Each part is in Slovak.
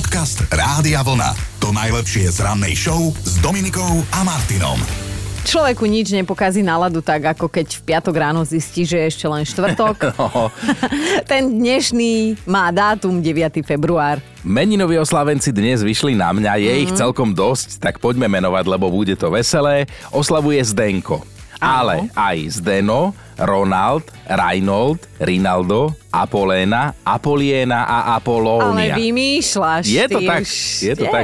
Podcast Rádia Vlna. To najlepšie z rannej show s Dominikou a Martinom. Človeku nič nepokazí náladu tak, ako keď v piatok ráno zistí, že je ešte len štvrtok. No. Ten dnešný má dátum 9. február. Meninoví oslávenci dnes vyšli na mňa, je Mhm. ich celkom dosť, tak poďme menovať, lebo bude to veselé. Oslavuje Zdenko. Ale aj Zdeno, Ronald, Reinhold, Rinaldo, Apoléna, Apoliena a Ale Apolónia. vymýšľaš. Je to ty tak, Už, je to tak.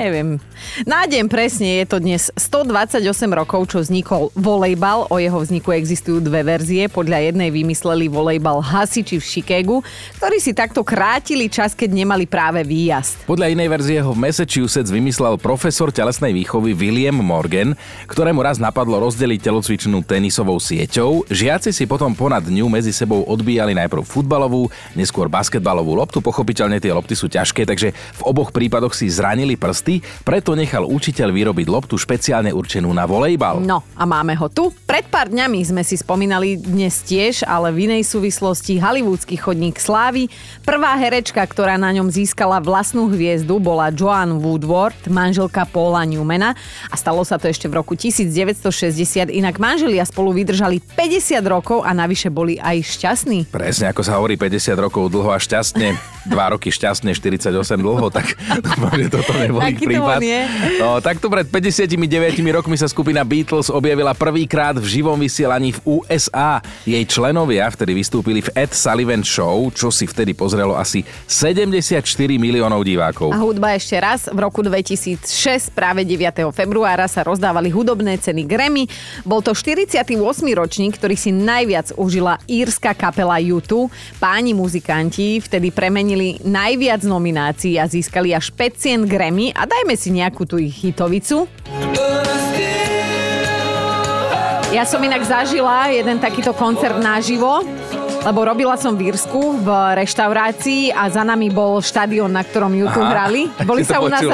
Na deň presne je to dnes 128 rokov, čo vznikol volejbal. O jeho vzniku existujú dve verzie. Podľa jednej vymysleli volejbal hasiči v Chicagu, ktorí si takto krátili čas, keď nemali práve výjazd. Podľa inej verzie ho v Massachusetts vymyslel profesor telesnej výchovy William Morgan, ktorému raz napadlo rozdeliť telocvičnú tenisovou sieťou. Žiaci si potom ponad ňu medzi sebou odbíjali najprv futbalovú, neskôr basketbalovú loptu. Pochopiteľne tie lopty sú ťažké, takže v oboch prípadoch si zranili prsty, preto nechal učiteľ vyrobiť loptu špeciálne určenú na volejbal. No a máme ho tu. Pred pár dňami sme si spomínali dnes tiež, ale v inej súvislosti hollywoodsky chodník slávy. Prvá herečka, ktorá na ňom získala vlastnú hviezdu, bola Joanne Woodward, manželka Paula Newmana a stalo sa to ešte v roku 1960. Inak manželia spolu vydržali 50 rokov a navyše boli aj šťastní. Presne ako sa hovorí 50 rokov dlho a šťastne, 2 roky šťastne, 48 dlho, tak dúfam, že toto nebol ich Taký to prípad. On je. No, takto pred 59 rokmi sa skupina Beatles objavila prvýkrát v živom vysielaní v USA. Jej členovia vtedy vystúpili v Ed Sullivan Show, čo si vtedy pozrelo asi 74 miliónov divákov. A hudba ešte raz. V roku 2006, práve 9. februára, sa rozdávali hudobné ceny Grammy. Bol to 48. ročník, ktorý si najviac užila írska kapela U2. Páni muzikanti vtedy premenili najviac nominácií a získali až 5 cien Grammy. A dajme si nejakú tú ich hitovicu. Ja som inak zažila jeden takýto koncert naživo, lebo robila som v Írsku v reštaurácii a za nami bol štadión, na ktorom YouTube Aha, hrali. Boli sa u nás...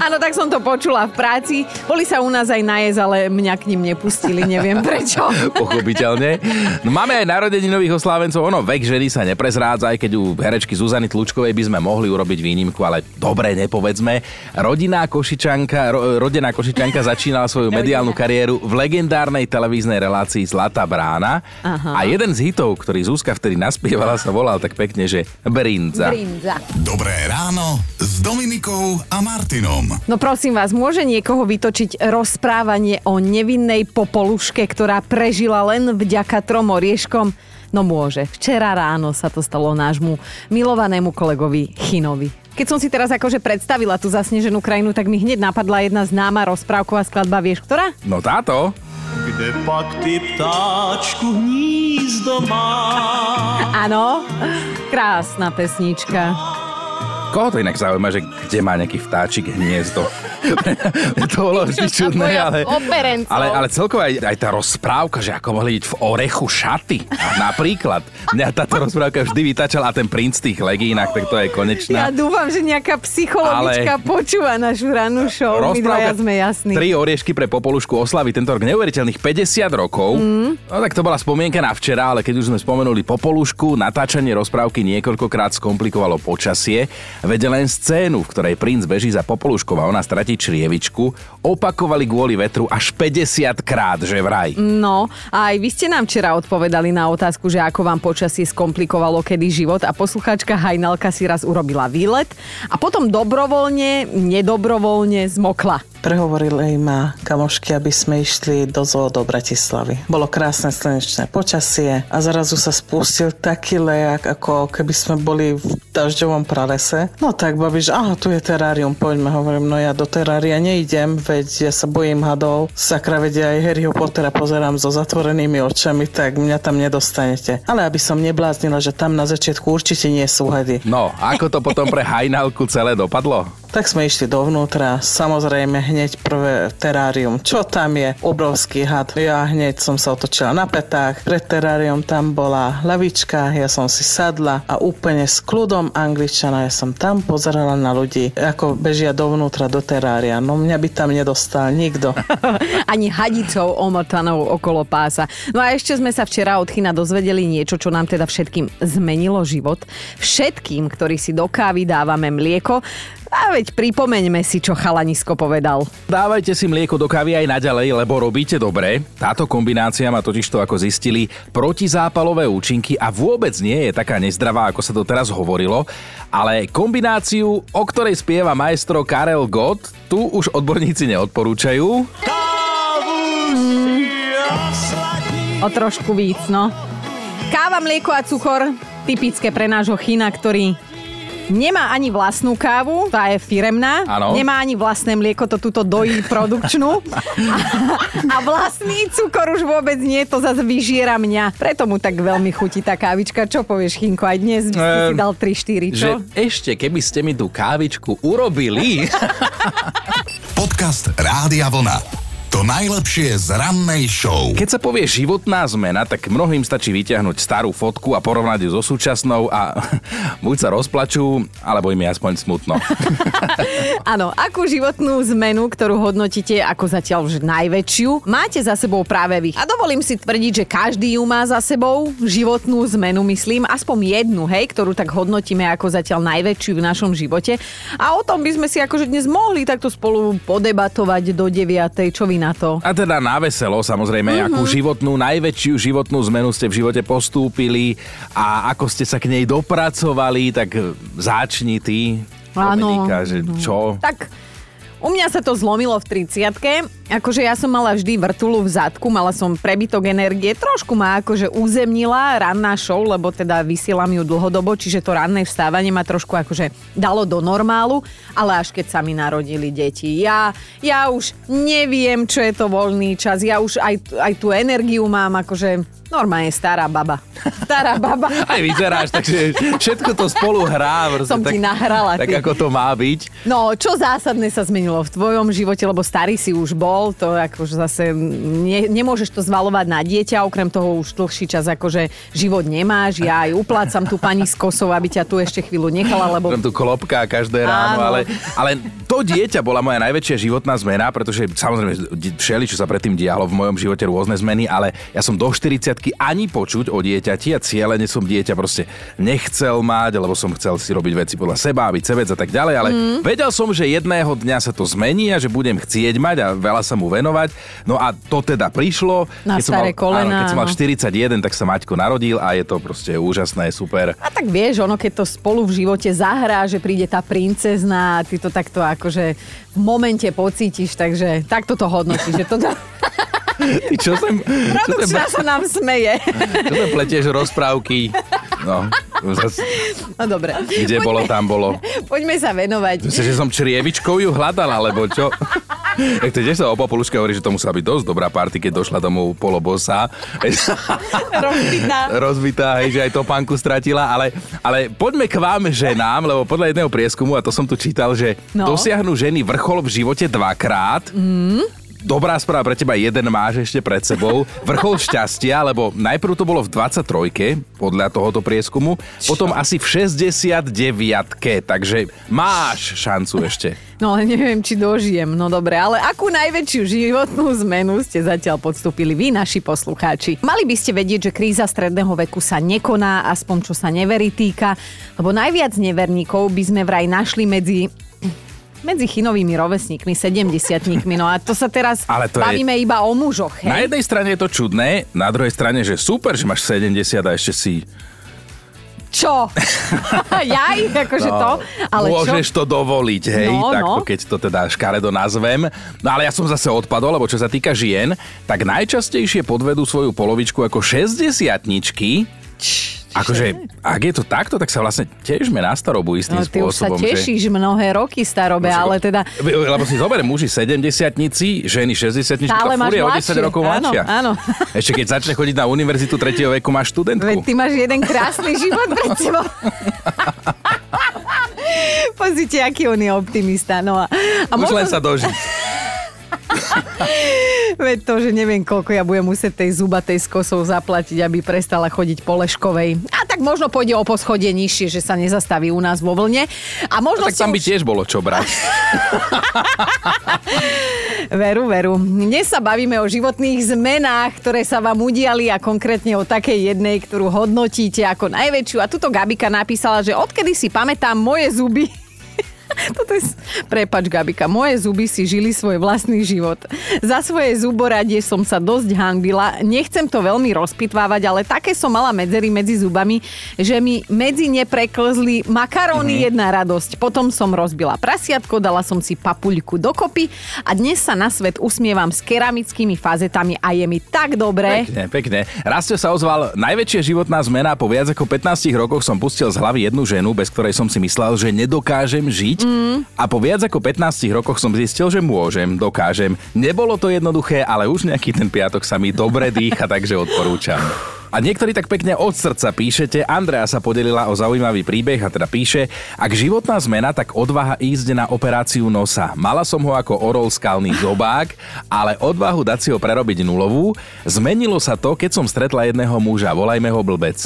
Áno, tak som to počula v práci. Boli sa u nás aj najesť, ale mňa k ním nepustili, neviem prečo. Pochopiteľne. No, máme aj narodeninových oslávencov. Ono, vek ženy sa neprezrádza, aj keď u herečky Zuzany Tlučkovej by sme mohli urobiť výnimku, ale dobre, nepovedzme. Rodinná Košičanka, ro, rodená Košičanka začínala svoju mediálnu kariéru v legendárnej televíznej relácii Zlatá brána. Aha. A jeden z hitov, ktorý Zuzka vtedy naspievala, sa volal tak pekne, že Brinza. Brinza. Dobré ráno s Dominikou a Martinom. No prosím vás, môže niekoho vytočiť rozprávanie o nevinnej popoluške, ktorá prežila len vďaka trom orieškom? No môže. Včera ráno sa to stalo nášmu milovanému kolegovi Chinovi. Keď som si teraz akože predstavila tú zasneženú krajinu, tak mi hneď napadla jedna známa rozprávková skladba, vieš ktorá? No táto? Kde pak ty ptáčku hnízdo má? Áno, krásna pesnička. Koho to inak zaujíma, že kde má nejaký vtáčik hniezdo? To bolo vždy čudné, ale, ale, ale celkovo aj, aj tá rozprávka, že ako mohli ísť v orechu šaty. Napríklad. Mňa táto rozprávka vždy vytačala a ten princ tých legínach, tak to je Ja konečná. dúfam, že nejaká psychologička Ale- počúva našu rannú show. My dvaja sme jasní. Tri oriešky pre Popolušku oslaví tento rok neuveriteľných 50 rokov. Mm. No tak to bola spomienka na včera, ale keď už sme spomenuli Popolušku, natáčanie rozprávky niekoľkokrát skomplikovalo počasie. Vede len scénu, v ktorej princ beží za Popoluškou a ona stratí črievičku, opakovali kvôli vetru až 50 krát, že vraj. No, a aj vy ste nám včera odpovedali na otázku, že ako vám počasie skomplikovalo kedy život a poslucháčka Hajnalka si raz urobila výlet a potom dobrovoľne, nedobrovoľne zmokla. Prehovorili ma kamošky, aby sme išli do zoo do Bratislavy. Bolo krásne slnečné počasie a zrazu sa spustil taký lejak, ako keby sme boli v dažďovom pralese. No tak babi, že aha, tu je terárium, poďme. Hovorím, no ja do terária neidem, veď ja sa bojím hadov. Sakra, vedia aj Harryho Pottera pozerám so zatvorenými očami, tak mňa tam nedostanete. Ale aby som nebláznila, že tam na začiatku určite nie sú hady. No, ako to potom pre Hajnalku celé dopadlo? Tak sme išli dovnútra, samozrejme hneď prvé terárium. Čo tam je? Obrovský had. Ja hneď som sa otočila na petách. Pred terárium tam bola lavička, ja som si sadla a úplne s kľudom angličana ja som tam pozerala na ľudí, ako bežia dovnútra do terária. No mňa by tam nedostal nikto. Ani hadicou omotanou okolo pása. No a ešte sme sa včera od China dozvedeli niečo, čo nám teda všetkým zmenilo život. Všetkým, ktorí si do kávy dávame mlieko, A veď pripomeňme si, čo chalanisko povedal. Dávajte si mlieko do kávy aj naďalej, lebo robíte dobre. Táto kombinácia má totiž to, ako zistili, protizápalové účinky a vôbec nie je taká nezdravá, ako sa to teraz hovorilo. Ale kombináciu, o ktorej spieva maestro Karel Gott, tu už odborníci neodporúčajú. O trošku víc, no. Káva, mlieko a cukor, typické pre nášho Chyna, ktorý Nemá ani vlastnú kávu, tá je firemná. Áno. Nemá ani vlastné mlieko, to túto dojí produkčnú. A, a vlastný cukor už vôbec nie, to zase vyžiera mňa. Preto mu tak veľmi chutí tá kávička. Čo povieš, Chinko, aj dnes by si Ehm, dal 3-4, čo? Že ešte, keby ste mi tú kávičku urobili, Podcast Rádia Vlna. To najlepšie z rannej show. Keď sa povie životná zmena, tak mnohým stačí vyťahnuť starú fotku a porovnať ju so súčasnou a buď sa rozplačú, alebo im je aspoň smutno. Áno, akú životnú zmenu, ktorú hodnotíte ako zatiaľ už najväčšiu, máte za sebou práve vy. A dovolím si tvrdiť, že každý ju má za sebou, životnú zmenu myslím, aspoň jednu, hej, ktorú tak hodnotíme ako zatiaľ najväčšiu v našom živote. A o tom by sme si akože dnes mohli takto spolu podebatovať do 9. Čo vy na to? A teda na veselo, samozrejme, mm-hmm. akú životnú, najväčšiu životnú zmenu ste v živote postúpili a ako ste sa k nej dopracovali, tak začni ty. Áno. Dominika, že čo? Tak u mňa sa to zlomilo v 30 Akože ja som mala vždy vrtulu v zadku, mala som prebytok energie, trošku ma akože uzemnila ranná show, lebo teda vysielam ju dlhodobo, čiže to ranné vstávanie ma trošku akože dalo do normálu, ale až keď sa mi narodili deti. Ja, ja už neviem, čo je to voľný čas, ja už aj, aj tú energiu mám akože normálne stará baba. Stará baba. Aj vyzeráš, takže všetko to spolu hrá. proste Som ti nahrala, Tak ty. ako to má byť. No, čo zásadné sa zmenilo v tvojom živote, lebo starý si už bol, to akože zase ne, nemôžeš to zvalovať na dieťa, okrem toho už dlhší čas akože život nemáš, ja aj uplácam tu pani z Kosov, aby ťa tu ešte chvíľu nechala, lebo Tam tu klopka každé ráno, Áno. ale, ale to dieťa bola moja najväčšia životná zmena, pretože samozrejme všeli, čo sa predtým dialo v mojom živote, rôzne zmeny, ale ja som do 40 ani počuť o dieťati a cieľene som dieťa proste nechcel mať, lebo som chcel si robiť veci podľa seba, byť sevec a tak ďalej, ale mm. vedel som, že jedného dňa sa to zmení a že budem chcieť mať a veľa sa mu venovať. No a to teda prišlo. Na som staré mal, kolená, áno, keď som mal áno. 41, tak sa Maťko narodil a je to proste úžasné, super. a tak vieš, ono keď to spolu v živote zahrá, že príde tá princezna a ty to takto akože v momente pocítiš, takže takto to hodnotíš, že to... Ty čo sem, čo sem, sa nám smeje. čo sem pletieš rozprávky? No, zas, No dobre. kde bolo, tam bolo. Poďme sa venovať. Myslím, že som črievičkou ju hľadal, alebo čo? Jak to tiež sa o Popoluške hovorí, že to musela byť dosť dobrá party, keď došla domov polobosa. Rozbitá. Rozbitá, hej, že aj topánku stratila, ale, ale poďme k vám ženám, lebo podľa jedného prieskumu, a to som tu čítal, že No. dosiahnu ženy vrchol v živote dvakrát. Mm. Dobrá správa pre teba, jeden máš ešte pred sebou. Vrchol šťastia, lebo najprv to bolo v 23. podľa tohoto prieskumu, potom asi v 69. Takže máš šancu ešte. No ale neviem, či dožijem. No dobre, ale akú najväčšiu životnú zmenu ste zatiaľ podstúpili vy, naši poslucháči? Mali by ste vedieť, že kríza stredného veku sa nekoná, aspoň čo sa neverí týka, lebo najviac neverníkov by sme vraj našli medzi medzi chinovými rovesníkmi, 70 No a to sa teraz Ale to je- bavíme iba o mužoch, Na hej? jednej strane je to čudné, na druhej strane, že super, že máš 70 a ešte si... Čo? Jaj, akože to? Ale Môžeš čo? to dovoliť, hej, No, takto, no. keď to teda škaredo nazvem. No ale ja som zase odpadol, lebo čo sa týka žien, tak najčastejšie podvedú svoju polovičku ako 60 Akože, ak je to takto, tak sa vlastne tiežme na starobu istým No, ty už sa spôsobom. že... tešíš mnohé roky starobe, ale teda Lebo si zober, muži 70 ženy 60 Stále tá máš o 10 mladšie. rokov Áno, mladšia. áno. Ešte keď začne chodiť na univerzitu 3. veku, máš študentku. Veď ty máš jeden krásny život pred sebou. Pozrite, aký on je optimista. No a, a Už možno, len sa dožiť. Veď to, že neviem, koľko ja budem musieť tej zubatej s kosou zaplatiť, aby prestala chodiť po Leškovej. A tak možno pôjde o poschodie nižšie, že sa nezastaví u nás vo vlne. A možno Tak si tam by už- tiež bolo čo brať. Veru, veru. Dnes sa bavíme o životných zmenách, ktoré sa vám udiali a konkrétne o takej jednej, ktorú hodnotíte ako najväčšiu. A tuto Gabika napísala, že odkedy si pamätám moje zuby, Toto je... Prepač, Gabika, moje zuby si žili svoj vlastný život. Za svoje zuboradie som sa dosť hanbila. Nechcem to veľmi rozpitvávať, ale také som mala medzery medzi zubami, že mi medzi ne preklzli makaróny mm-hmm. jedna radosť. Potom som rozbila prasiatko, dala som si papuľku dokopy a dnes sa na svet usmievam s keramickými fazetami a je mi tak dobre. Pekne, pekne. Rasto sa ozval, najväčšia životná zmena, po viac ako 15 rokoch som pustil z hlavy jednu ženu, bez ktorej som si myslel, že nedokážem žiť. Mm. A po viac ako 15 rokoch som zistil, že môžem, dokážem. Nebolo to jednoduché, ale už nejaký ten piatok sa mi dobre dýcha, takže odporúčam. A niektorí tak pekne od srdca píšete. Andrea sa podelila o zaujímavý príbeh a teda píše, ak životná zmena, tak odvaha ísť na operáciu nosa. Mala som ho ako orol skalný zobák, ale odvahu dať si ho prerobiť nulovú. Zmenilo sa to, keď som stretla jedného muža, volajme ho blbec.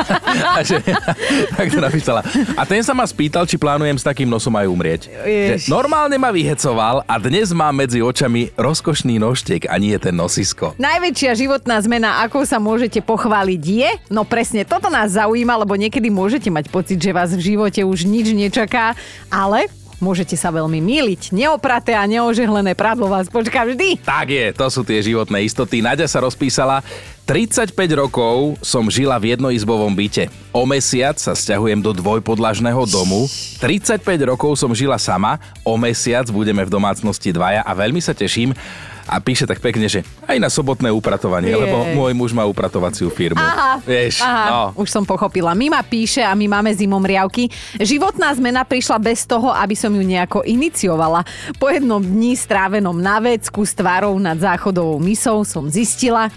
a že, tak to napísala. A ten sa ma spýtal, či plánujem s takým nosom aj umrieť. Že normálne ma vyhecoval a dnes má medzi očami rozkošný nožtek a nie ten nosisko. Najväčšia životná zmena, ako sa môžete pochváliť pochváliť je? No presne, toto nás zaujíma, lebo niekedy môžete mať pocit, že vás v živote už nič nečaká, ale môžete sa veľmi míliť. Neopraté a neožehlené prádlo vás počká vždy. Tak je, to sú tie životné istoty. Nadia sa rozpísala, 35 rokov som žila v jednoizbovom byte. O mesiac sa stiahujem do dvojpodlažného domu. 35 rokov som žila sama. O mesiac budeme v domácnosti dvaja a veľmi sa teším, a píše tak pekne, že aj na sobotné upratovanie, Je. lebo môj muž má upratovaciu firmu. Aha, Vieš, aha no. už som pochopila. Mima píše a my máme zimom riavky. Životná zmena prišla bez toho, aby som ju nejako iniciovala. Po jednom dni strávenom na vecku s tvárou nad záchodovou misou som zistila,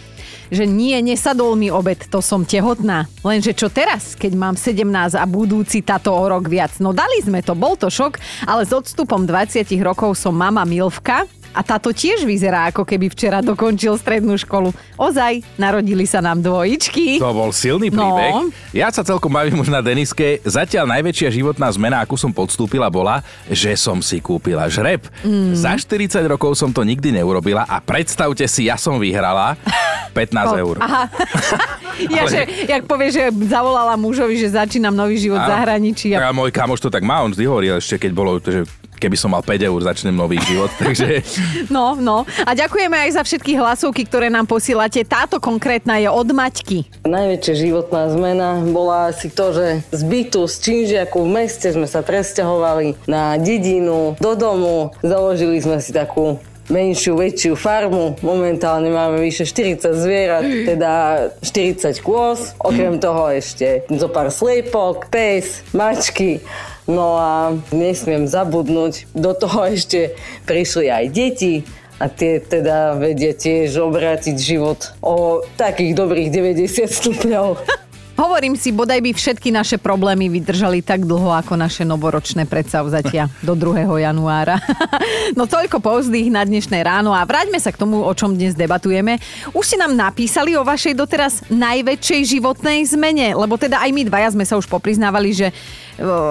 že nie, nesadol mi obed, to som tehotná. Lenže čo teraz, keď mám 17 a budúci táto o rok viac? No dali sme to, bol to šok, ale s odstupom 20 rokov som mama Milvka, a táto tiež vyzerá, ako keby včera dokončil strednú školu. Ozaj, narodili sa nám dvojičky. To bol silný No. príbeh. Ja sa celkom bavím už na Deniske. Zatiaľ najväčšia životná zmena, akú som podstúpila, bola, že som si kúpila žreb. Mm. Za 40 rokov som to nikdy neurobila a predstavte si, ja som vyhrala 15 eur. Aha. ja, Ale- že, jak povie, že zavolala mužovi, že začínam nový život v zahraničí. A... A môj kamoš to tak má, on vždy hovoril ešte, keď bolo, že keby som mal 5 eur, začnem nový život. Takže No, no. A ďakujeme aj za všetky hlasovky, ktoré nám posielate. Táto konkrétna je od Maťky. Najväčšia životná zmena bola asi to, že z bytu, z Činžiaku v meste sme sa presťahovali na dedinu, do domu. Založili sme si takú menšiu, väčšiu farmu. Momentálne máme vyše 40 zvierat, teda 40 kôz. Okrem toho ešte zo pár sliepok, pes, mačky. No a nesmiem zabudnúť, do toho ešte prišli aj deti, a tie teda vedia tiež obrátiť život o takých dobrých 90 stupňov. Hovorím si, bodaj by všetky naše problémy vydržali tak dlho ako naše novoročné predsavzatia do 2. januára. no toľko povzdých na dnešné ráno a vráťme sa k tomu, o čom dnes debatujeme. Už ste nám napísali o vašej doteraz najväčšej životnej zmene, lebo teda aj my dvaja sme sa už popriznávali, že e,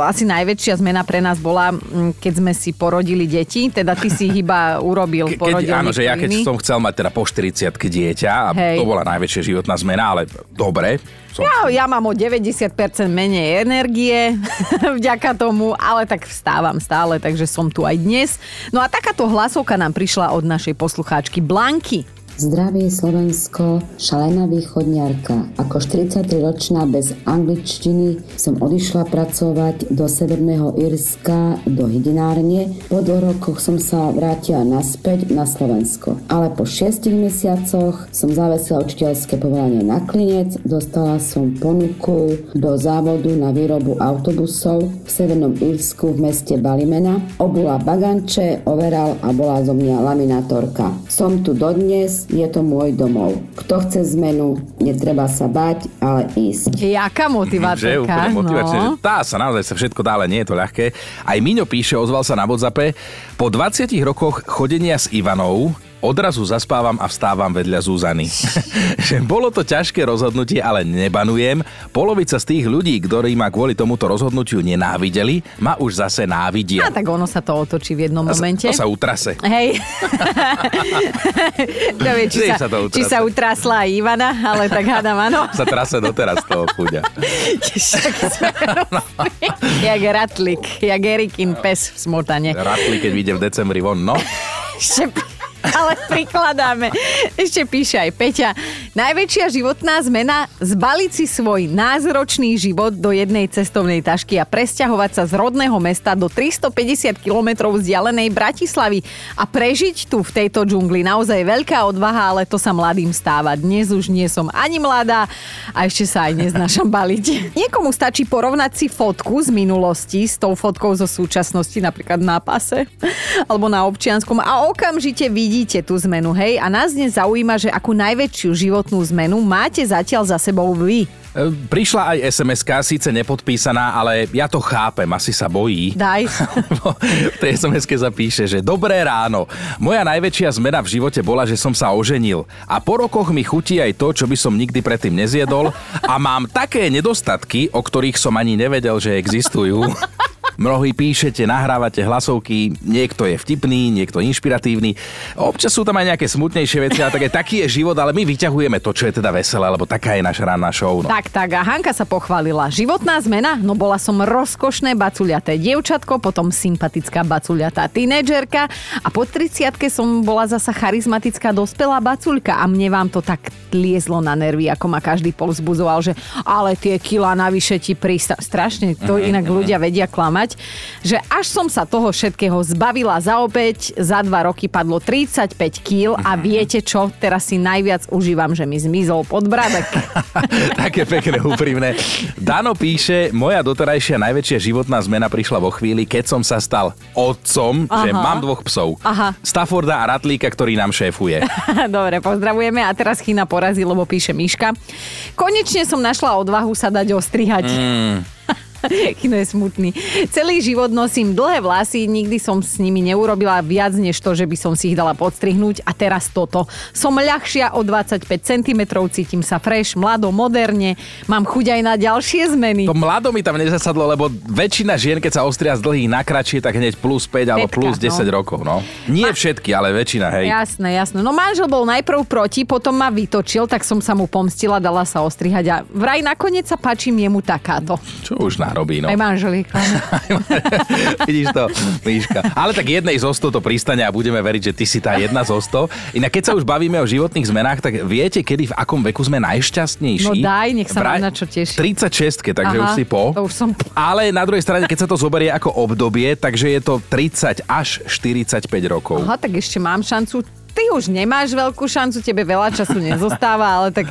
asi najväčšia zmena pre nás bola, keď sme si porodili deti, teda ty si iba urobil, Ke- porodil keď, áno, že ja keď iný. som chcel mať teda po 40 dieťa a to bola najväčšia životná zmena, ale dobre. Som, Ja, ja mám o 90% menej energie vďaka tomu, ale tak vstávam stále, takže som tu aj dnes. No a takáto hlasovka nám prišla od našej poslucháčky Blanky. Zdraví Slovensko, šalená východňarka. Ako 43-ročná bez angličtiny som odišla pracovať do Severného Írska do hydinárne. Po dvoch rokoch som sa vrátila naspäť na Slovensko. Ale po šiestich mesiacoch som zavesila učiteľské povolanie na klinec, dostala som ponuku do závodu na výrobu autobusov v Severnom Írsku v meste Balimena. Obula baganče, overal a bola zo mňa laminátorka. Som tu dodnes, je to môj domov. Kto chce zmenu, netreba sa bať, ale ísť. Jaká že motivátorka. úplne motivačné, no. že dá sa naozaj sa všetko dá, ale nie je to ľahké. Aj Miňo píše, ozval sa na WhatsAppe, po 20 rokoch chodenia s Ivanou odrazu zaspávam a vstávam vedľa Zuzany. že bolo to ťažké rozhodnutie, ale nebanujem. Polovica z tých ľudí, ktorí ma kvôli tomuto rozhodnutiu nenávideli, ma už zase návidia. A tak ono sa to otočí v jednom momente. To sa utrase. Hej. to vie, či, sa, sa to či sa utrasla aj Ivana, ale tak hádam áno. Sa trase doteraz toho chuďa. Jak ratlik, jak Erikin pes v smotane. Ratli, keď vyjde v decembri von, no. Ešte, ale prikladáme. Ešte píše aj Peťa. Najväčšia životná zmena zbaliť si svoj názročný život do jednej cestovnej tašky a presťahovať sa z rodného mesta do 350 kilometrov vzdialenej Bratislavy a prežiť tu v tejto džungli. Naozaj veľká odvaha, ale to sa mladým stáva. Dnes už nie som ani mladá a ešte sa aj neznášam baliť. Niekomu stačí porovnať si fotku z minulosti s tou fotkou zo súčasnosti, napríklad na pase alebo na občianskom a okamžite vidíte tú zmenu, hej? A nás dnes zaujíma, že akú najväčšiu životnú zmenu máte zatiaľ za sebou vy. E, Prišla aj sms síce nepodpísaná, ale ja to chápem, asi sa bojí. Daj. V tej sms sa píše, že dobré ráno. Moja najväčšia zmena v živote bola, že som sa oženil. A po rokoch mi chutí aj to, čo by som nikdy predtým nezjedol. A mám také nedostatky, o ktorých som ani nevedel, že existujú. Mnohí píšete, nahrávate hlasovky, niekto je vtipný, niekto inšpiratívny. Občas sú tam aj nejaké smutnejšie veci, ale tak aj taký je život, ale my vyťahujeme to, čo je teda veselé, lebo taká je naša ranná show. No. Tak, tak. A Hanka sa pochválila. Životná zmena? No bola som rozkošné bacuľaté dievčatko, potom sympatická bacuľatá tínedžerka a po 30 som bola zasa charizmatická dospelá bacuľka a mne vám to tak liezlo na nervy, ako ma každý povzbudzoval, že ale tie kila navyše ti prista... Strašne, to inak ľudia vedia klamať, že až som sa toho všetkého zbavila za opäť, za dva roky padlo 35 kg a viete čo, teraz si najviac užívam, že mi zmizol podbradek. Také pekné, úprimné. Dano píše, moja doterajšia najväčšia životná zmena prišla vo chvíli, keď som sa stal otcom, Aha. že mám dvoch psov. Aha. Stafforda a Ratlíka, ktorý nám šéfuje. Dobre, pozdravujeme a teraz Chyna porazí, lebo píše Miška. Konečne som našla odvahu sa dať ostrihať. Mm. Kino je smutný. Celý život nosím dlhé vlasy, nikdy som s nimi neurobila viac než to, že by som si ich dala podstrihnúť a teraz toto. Som ľahšia o 25 cm, cítim sa fresh, mlado, moderne, mám chuť aj na ďalšie zmeny. To mlado mi tam nezasadlo, lebo väčšina žien, keď sa ostria z dlhých na kratšie, tak hneď plus 5 alebo plus 10 no. rokov. No. Nie všetky, ale väčšina, hej. Jasné, jasné. No manžel bol najprv proti, potom ma vytočil, tak som sa mu pomstila, dala sa ostrihať a vraj nakoniec sa páčim jemu takáto. Čo už narobí, no. Aj manželík. Vidíš to, Míška. Ale tak jednej zo 100 to pristane a budeme veriť, že ty si tá jedna zo 100. Inak keď sa už bavíme o životných zmenách, tak viete, kedy v akom veku sme najšťastnejší? No daj, nech sa mám na čo tešiť. 36, takže Aha, už si po. to už som. Ale na druhej strane, keď sa to zoberie ako obdobie, takže je to 30 až 45 rokov. Aha, tak ešte mám šancu. Ty už nemáš veľkú šancu, tebe veľa času nezostáva, ale tak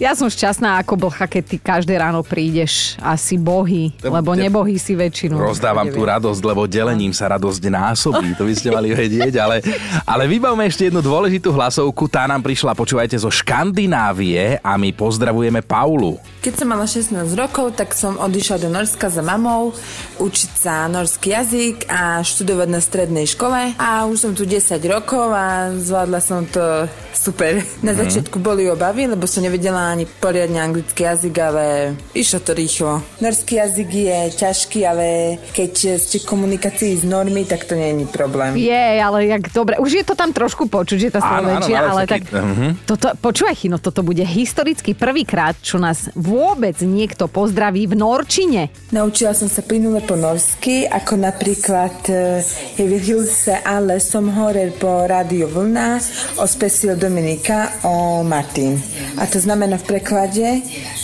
ja som šťastná ako blcha, keď ty každé ráno prídeš a si bohy, lebo nebohy si väčšinu. Rozdávam tú radosť, lebo delením sa radosť násobí. To by ste mali vedieť, ale, ale vybavme ešte jednu dôležitú hlasovku. Tá nám prišla, počúvajte, zo Škandinávie a my pozdravujeme Paulu. Keď som mala 16 rokov, tak som odišla do Norska za mamou, učiť sa norský jazyk a študovať na strednej škole. A už som tu 10 rokov a zvládla som to super. Na začiatku boli obavy, lebo som nevedela ani poriadne anglický jazyk, ale išlo to rýchlo. Norský jazyk je ťažký, ale keď ste v komunikácii s normy, tak to nie je problém. Je, ale jak dobre. Už je to tam trošku počuť, že tá Slovenčina, ale tak... Mhm. Toto, počúvaj, Chino, toto bude historicky prvýkrát, čo nás vôbec niekto pozdraví v Norčine. Naučila som sa plynule po norsky, ako napríklad e, je vyhyl se ale som hore po rádio Vlna, ospesil Dominika o Martin. A to znamená v preklade,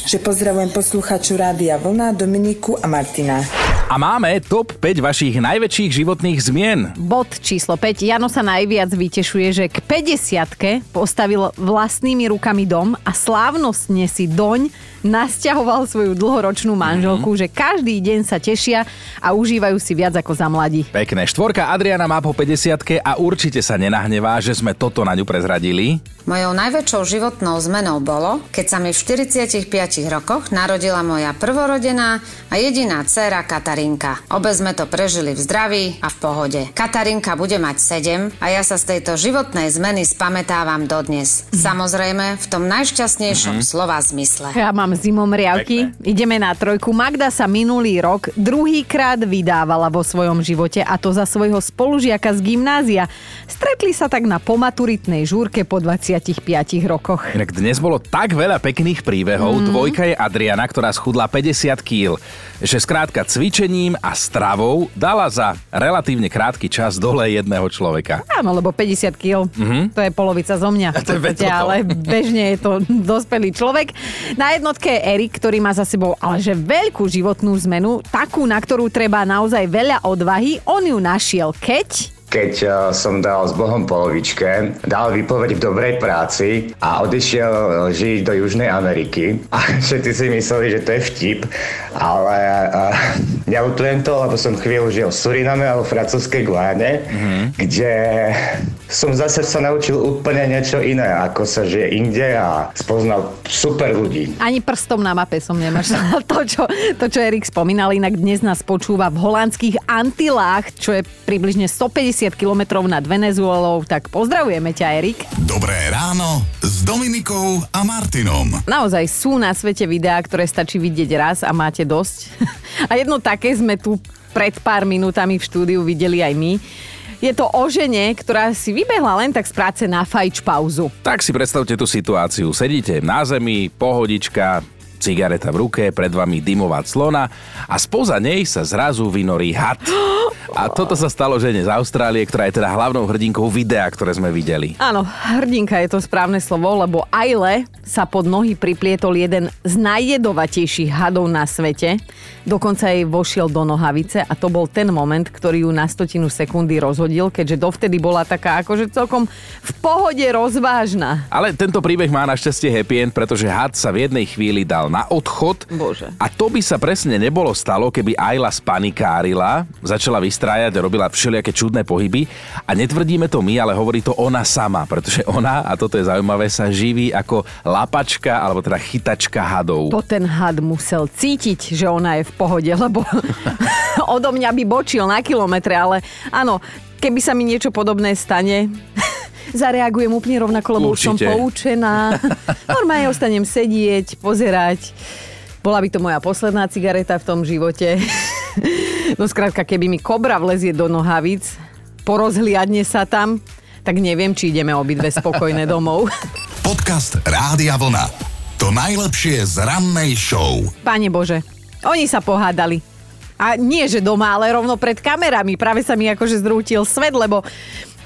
že pozdravujem posluchaču Rádia Vlna, Dominiku a Martina. A máme top 5 vašich najväčších životných zmien. Bod číslo 5. Jano sa najviac vytešuje, že k 50 postavil vlastnými rukami dom a slávnostne si doň nasťahoval svoju dlhoročnú manželku, Mhm. že každý deň sa tešia a užívajú si viac ako za mladí. Pekné. Štvorka Adriana má po 50 a určite sa nenahnevá, že sme toto na ňu prezradili. Mojou najväčšou životnou zmenou bolo, keď sa mi v 45 rokoch narodila moja prvorodená a jediná dcéra Katarinka. Obe sme to prežili v zdraví a v pohode. Katarinka bude mať 7 a ja sa z tejto životnej zmeny spamätávam dodnes. Samozrejme, v tom najšťastnejšom slova zmysle. Ja mám zimom riavky. Ideme na trojku. Magda sa minulý rok druhýkrát vydávala vo svojom živote a to za svojho spolužiaka z gymnázia. Stretli sa tak na pomaturitnej žúrke po 25 rokoch. Inak dnes bolo tak veľa pekných príbehov. Mm. Dvojka je Adriana, ktorá schudla 50 kg. Že skrátka cvičením a stravou dala za relatívne krátky čas dole jedného človeka. Áno, lebo 50 kg, mm-hmm. to je polovica zo mňa. v to je podstate, ale bežne je to dospelý človek. Na jednotke je Erik, ktorý má za sebou ale že veľkú životnú zmenu, takú, na ktorú treba naozaj veľa odvahy. On ju našiel, keď... Keď eh, som dal s Bohom polovičke, dal vypoveď v dobrej práci a odišiel eh, žiť do Južnej Ameriky. A všetci si mysleli, že to je vtip, ale uh, nelutujem to, lebo som chvíľu žil v Suriname a vo francúzskej Guáne, mm-hmm. kde som zase sa naučil úplne niečo iné, ako sa žije inde a spoznal super ľudí. Ani prstom na mape som nemašla to, čo, to, čo Erik spomínal. Inak dnes nás počúva v holandských Antilách, čo je približne 150 km nad Venezuelou. Tak pozdravujeme ťa, Erik. Dobré ráno s Dominikou a Martinom. Naozaj sú na svete videá, ktoré stačí vidieť raz a máte dosť. A jedno také sme tu pred pár minútami v štúdiu videli aj my. Je to o žene, ktorá si vybehla len tak z práce na fajč pauzu. Tak si predstavte tú situáciu. Sedíte na zemi, pohodička, cigareta v ruke, pred vami dymová clona a spoza nej sa zrazu vynorí had. A toto sa stalo žene z Austrálie, ktorá je teda hlavnou hrdinkou videa, ktoré sme videli. Áno, hrdinka je to správne slovo, lebo Aile sa pod nohy priplietol jeden z najjedovatejších hadov na svete. Dokonca jej vošiel do nohavice a to bol ten moment, ktorý ju na stotinu sekundy rozhodil, keďže dovtedy bola taká akože celkom v pohode rozvážna. Ale tento príbeh má našťastie happy end, pretože had sa v jednej chvíli dal na odchod. Bože. A to by sa presne nebolo stalo, keby Ayla spanikárila, začala vystrájať a robila všelijaké čudné pohyby. A netvrdíme to my, ale hovorí to ona sama, pretože ona, a toto je zaujímavé, sa živí ako lapačka, alebo teda chytačka hadov. To ten had musel cítiť, že ona je v pohode, lebo odo mňa by bočil na kilometre, ale áno, keby sa mi niečo podobné stane, zareagujem úplne rovnako, lebo už som poučená. Normálne ostanem sedieť, pozerať. Bola by to moja posledná cigareta v tom živote. No skrátka, keby mi kobra vlezie do nohavíc, porozhliadne sa tam, tak neviem, či ideme obidve spokojné domov. Podcast Rádia Vlna. To najlepšie z rannej show. Pane Bože, oni sa pohádali. A nie, že doma, ale rovno pred kamerami. Práve sa mi akože zrútil svet, lebo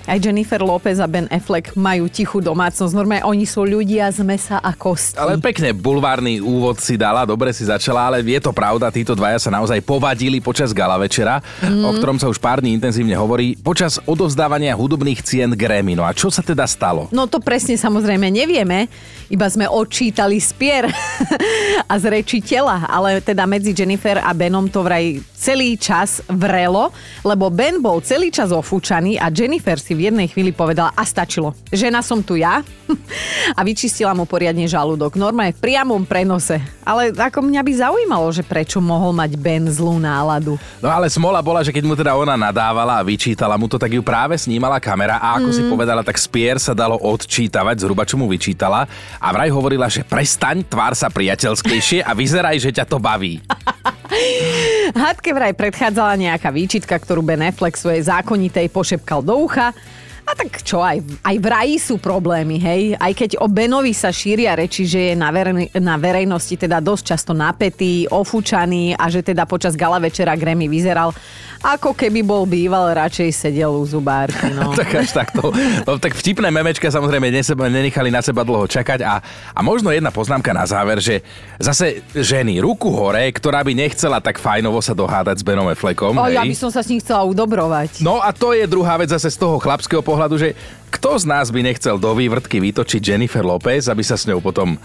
aj Jennifer Lopez a Ben Affleck majú tichú domácnosť. Normálne oni sú ľudia z mesa a kosti. Ale pekne bulvárny úvod si dala, dobre si začala, ale je to pravda, títo dvaja sa naozaj povadili počas gala večera, mm. o ktorom sa už pár dní intenzívne hovorí, počas odovzdávania hudobných cien Grammy. No a čo sa teda stalo? No to presne samozrejme nevieme, iba sme odčítali spier a z reči tela, ale teda medzi Jennifer a Benom to vraj celý čas vrelo, lebo Ben bol celý čas ofúčaný a Jennifer si v jednej chvíli povedala a stačilo. Žena som tu ja a vyčistila mu poriadne žalúdok. Normálne v priamom prenose. Ale ako mňa by zaujímalo, že prečo mohol mať Ben zlú náladu. No ale smola bola, že keď mu teda ona nadávala a vyčítala mu to, tak ju práve snímala kamera a ako mm. si povedala, tak spier sa dalo odčítavať zhruba, čo mu vyčítala a vraj hovorila, že prestaň, tvár sa priateľskejšie a vyzeraj, že ťa to baví. Hádke vraj predchádzala nejaká výčitka, ktorú Ben Affleck svojej zákonitej pošepkal do ucha. A tak čo, aj, aj v raji sú problémy, hej? Aj keď o Benovi sa šíria reči, že je na, verej, na verejnosti teda dosť často napätý, ofúčaný a že teda počas gala večera Grammy vyzeral ako keby bol býval, radšej sedel u zubárky, no. tak až takto. No, tak vtipné memečka samozrejme neseba, nenechali na seba dlho čakať a, a možno jedna poznámka na záver, že zase ženy, ruku hore, ktorá by nechcela tak fajnovo sa dohádať s Benom Affleckom. O, hej? ja by som sa s ním chcela udobrovať. No a to je druhá vec zase z toho chlapského pohľadu, že kto z nás by nechcel do vývrtky vytočiť Jennifer Lopez, aby sa s ňou potom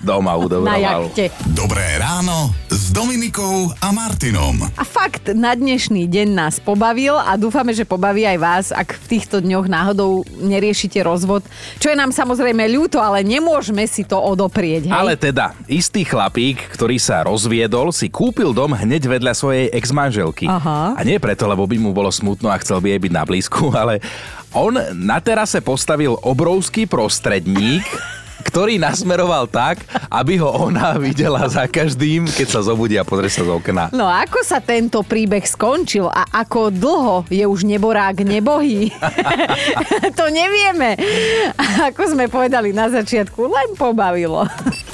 doma udobroval. Dobré ráno s Dominikou a Martinom. A fakt na dnešný deň nás pobavil a dúfame, že pobaví aj vás, ak v týchto dňoch náhodou neriešite rozvod. Čo je nám samozrejme ľúto, ale nemôžeme si to odoprieť. Hej? Ale teda, istý chlapík, ktorý sa rozviedol, si kúpil dom hneď vedľa svojej ex-manželky. Aha. A nie preto, lebo by mu bolo smutno a chcel by jej byť na blízku, ale on na terase postavil obrovský prostredník, ktorý nasmeroval tak, aby ho ona videla za každým, keď sa zobudí a pozrie sa z okna. No a ako sa tento príbeh skončil a ako dlho je už neborák nebohý? to nevieme. Ako sme povedali na začiatku, len pobavilo.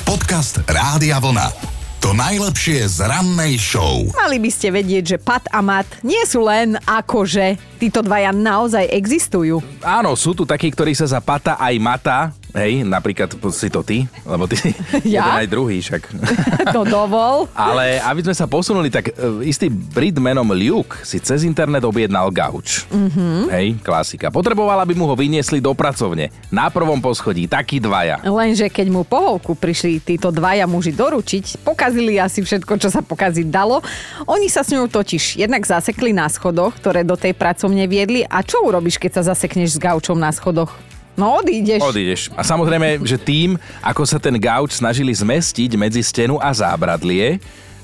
Podcast Rádia Vlna. To najlepšie z rannej show. Mali by ste vedieť, že Pat a Mat nie sú len akože. Títo dvaja naozaj existujú. Áno, sú tu takí, ktorí sa za pata aj mata, hej, napríklad si to ty, lebo ty Ja? jeden aj druhý však. To dovol. Ale aby sme sa posunuli, tak e, istý Brit menom Luke si cez internet objednal gauč. Mhm. Hej, klasika. Potreboval, aby mu ho vyniesli do pracovne. Na prvom poschodí, takí dvaja. Lenže keď mu pohovku prišli títo dvaja muži doručiť, pokazili asi všetko, čo sa pokaziť dalo. Oni sa s ňou totiž jednak zasekli na schodoch, ktoré do tej pracovne viedli. A čo urobíš, keď sa zasekneš s gaučom na schodoch? No odídeš. Odídeš. A samozrejme, že tým, ako sa ten gauč snažili zmestiť medzi stenu a zábradlie,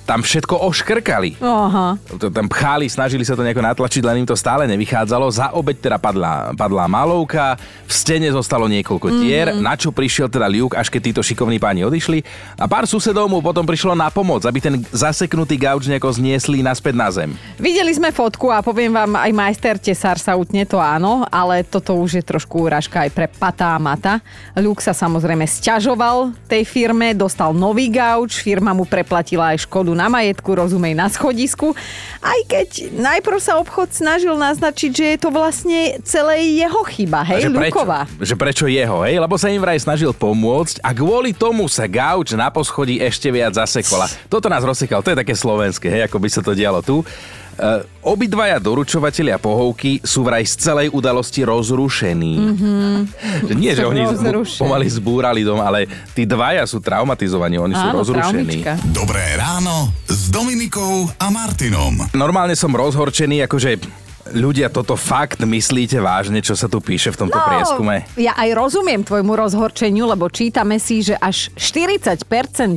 tam všetko oškrkali. Aha. To tam pchali, snažili sa to nejako natlačiť, len im to stále nevychádzalo. Za obeď teda padla, padla malovka, v stene zostalo niekoľko tier, Mhm. na čo prišiel teda Luke, až keď títo šikovní páni odišli. A pár susedov mu potom prišlo na pomoc, aby ten zaseknutý gauč nejako zniesli naspäť na zem. Videli sme fotku a poviem vám, aj majster tesár sa utne, to áno, ale toto už je trošku úražka aj pre Pata a Mata. Luke sa samozrejme sťažoval tej firme, dostal nový gauč, firma mu preplatila aj škodu na majetku, rozumej na schodisku, aj keď najprv sa obchod snažil naznačiť, že je to vlastne celé jeho chyba, hej, že prečo? Luková. Že prečo jeho, hej? Lebo sa im vraj snažil pomôcť a kvôli tomu sa gauč na poschodí ešte viac zasekol. A Toto nás rozsekal, to je také slovenské, hej, ako by sa to dialo tu. Uh, obidvaja doručovatelia pohovky sú vraj z celej udalosti rozrušení. Mhm. Že nie, že oni Rozrušení. pomaly zbúrali dom, ale tí dvaja sú traumatizovaní, oni sú Áno, rozrušení. traumička. Dobré ráno s Dominikou a Martinom. Normálne som rozhorčený, akože ľudia toto fakt myslíte vážne, čo sa tu píše v tomto prieskume? ja aj rozumiem tvojmu rozhorčeniu, lebo čítame si, že až 40%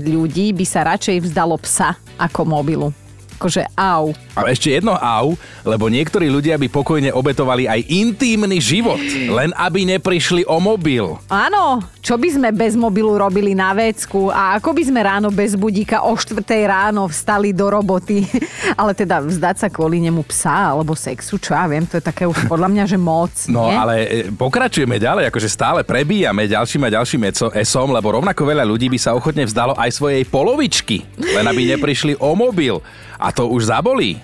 ľudí by sa radšej vzdalo psa ako mobilu. Akože au. A ešte jedno au, lebo niektorí ľudia by pokojne obetovali aj intímny život, len aby neprišli o mobil. Áno, čo by sme bez mobilu robili na vecku a ako by sme ráno bez budíka o 4 ráno vstali do roboty. Ale teda vzdať sa kvôli nemu psa alebo sexu, čo ja viem, to je také už podľa mňa, že moc. No nie? ale e, pokračujeme ďalej, akože stále prebíjame ďalším a ďalším esom, lebo rovnako veľa ľudí by sa ochotne vzdalo aj svojej polovičky, len aby neprišli o mobil. A to už zabolí.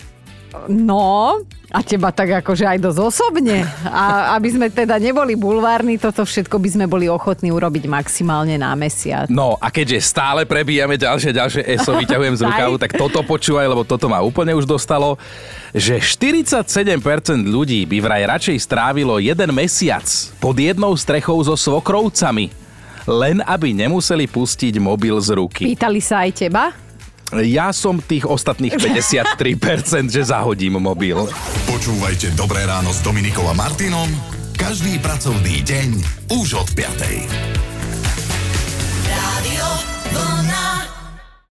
No, a teba tak akože aj dosť osobne. A aby sme teda neboli bulvárni, toto všetko by sme boli ochotní urobiť maximálne na mesiac. No a keďže stále prebíjame ďalšie, ďalšie ESO, vyťahujem z rukavu, tak toto počúvaj, lebo toto ma úplne už dostalo, že 47% ľudí by vraj radšej strávilo jeden mesiac pod jednou strechou so svokrovcami, len aby nemuseli pustiť mobil z ruky. Pýtali sa aj teba? Ja som tých ostatných 53%, že zahodím mobil. Počúvajte Dobré ráno s Dominikou a Martinom každý pracovný deň už od 5.